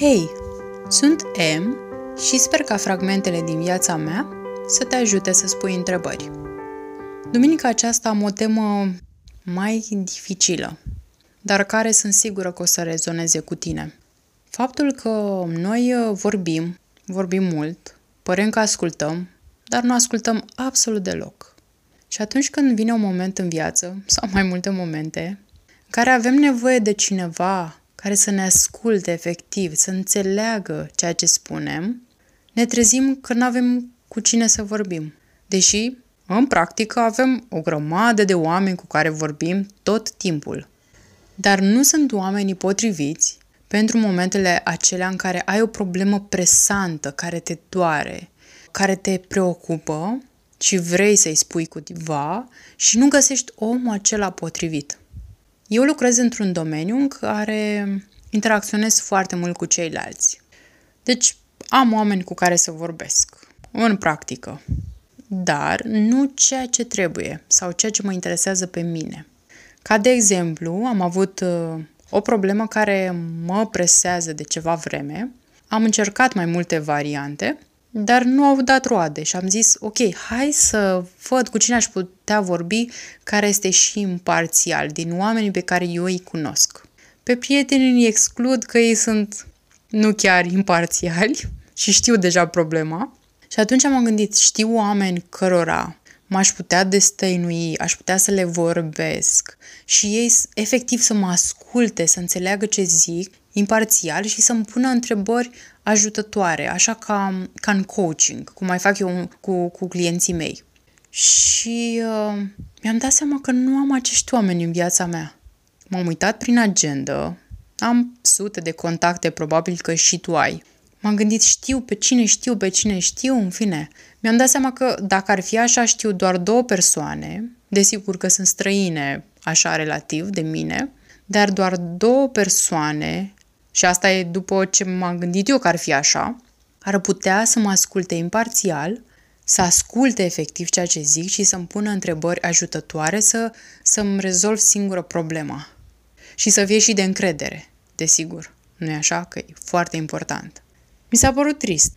Hei, sunt M și sper ca fragmentele din viața mea să te ajute să spui întrebări. Duminica aceasta am o temă mai dificilă, dar care sunt sigură că o să rezoneze cu tine. Faptul că noi uh, vorbim, vorbim mult, părem că ascultăm, dar nu ascultăm absolut deloc. Și atunci când vine un moment în viață, sau mai multe momente, în care avem nevoie de cineva care să ne asculte efectiv, să înțeleagă ceea ce spunem, ne trezim că nu avem cu cine să vorbim. Deși, în practică, avem o grămadă de oameni cu care vorbim tot timpul. Dar nu sunt oamenii potriviți pentru momentele acelea în care ai o problemă presantă, care te doare, care te preocupă și vrei să-i spui cuiva și nu găsești omul acela potrivit. Eu lucrez într-un domeniu în care interacționez foarte mult cu ceilalți. Deci am oameni cu care să vorbesc, în practică, dar nu ceea ce trebuie sau ceea ce mă interesează pe mine. Ca de exemplu, am avut uh, o problemă care mă presează de ceva vreme, am încercat mai multe variante dar nu au dat roade și am zis, ok, hai să văd cu cine aș putea vorbi care este și imparțial, din oamenii pe care eu îi cunosc. Pe prieteni îi exclud că ei sunt nu chiar imparțiali și știu deja problema. Și atunci am gândit, știu oameni cărora m-aș putea destăinui, aș putea să le vorbesc și ei efectiv să mă asculte, să înțeleagă ce zic, imparțial și să-mi pună întrebări ajutătoare, așa ca, ca în coaching, cum mai fac eu cu, cu clienții mei. Și uh, mi-am dat seama că nu am acești oameni în viața mea. M-am uitat prin agenda, am sute de contacte, probabil că și tu ai. M-am gândit, știu pe cine știu, pe cine știu, în fine. Mi-am dat seama că dacă ar fi așa, știu doar două persoane, desigur că sunt străine, așa relativ, de mine, dar doar două persoane și asta e după ce m-am gândit eu că ar fi așa, ar putea să mă asculte imparțial, să asculte efectiv ceea ce zic și să-mi pună întrebări ajutătoare să, să-mi rezolv singură problema. Și să fie și de încredere, desigur. Nu e așa? Că e foarte important. Mi s-a părut trist.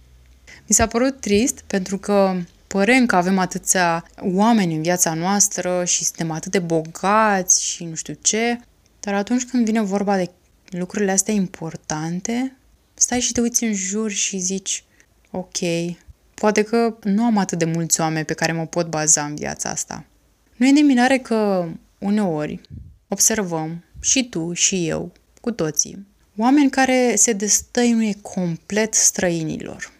Mi s-a părut trist pentru că părem că avem atâția oameni în viața noastră și suntem atât de bogați și nu știu ce, dar atunci când vine vorba de lucrurile astea importante, stai și te uiți în jur și zici, ok, poate că nu am atât de mulți oameni pe care mă pot baza în viața asta. Nu e de mirare că uneori observăm, și tu și eu, cu toții, oameni care se destăinuie complet străinilor.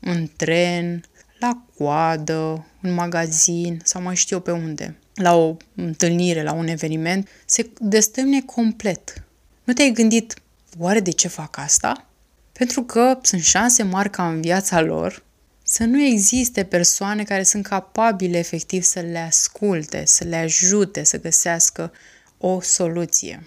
În tren, la coadă, în magazin sau mai știu eu pe unde. La o întâlnire, la un eveniment, se destăinuie complet. Nu te-ai gândit, oare de ce fac asta? Pentru că sunt șanse mari ca în viața lor să nu existe persoane care sunt capabile efectiv să le asculte, să le ajute să găsească o soluție.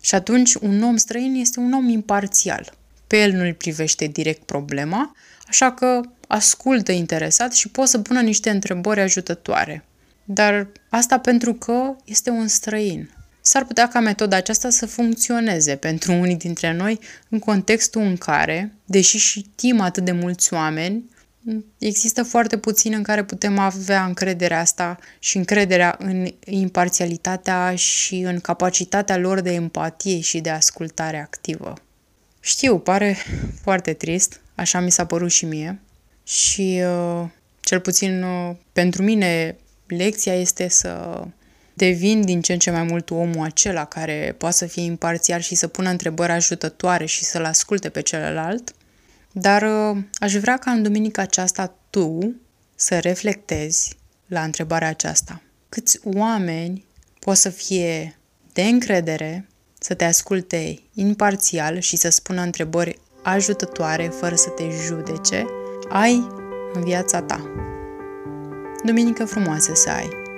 Și atunci un om străin este un om imparțial. Pe el nu îl privește direct problema, așa că ascultă interesat și poate să pună niște întrebări ajutătoare. Dar asta pentru că este un străin. S-ar putea ca metoda aceasta să funcționeze pentru unii dintre noi în contextul în care, deși știm atât de mulți oameni, există foarte puțin în care putem avea încrederea asta și încrederea în imparțialitatea și în capacitatea lor de empatie și de ascultare activă. Știu, pare foarte trist, așa mi s-a părut și mie și uh, cel puțin uh, pentru mine lecția este să devin din ce în ce mai mult omul acela care poate să fie imparțial și să pună întrebări ajutătoare și să-l asculte pe celălalt, dar uh, aș vrea ca în duminica aceasta tu să reflectezi la întrebarea aceasta. Câți oameni pot să fie de încredere, să te asculte imparțial și să spună întrebări ajutătoare fără să te judece, ai în viața ta. Duminică frumoasă să ai!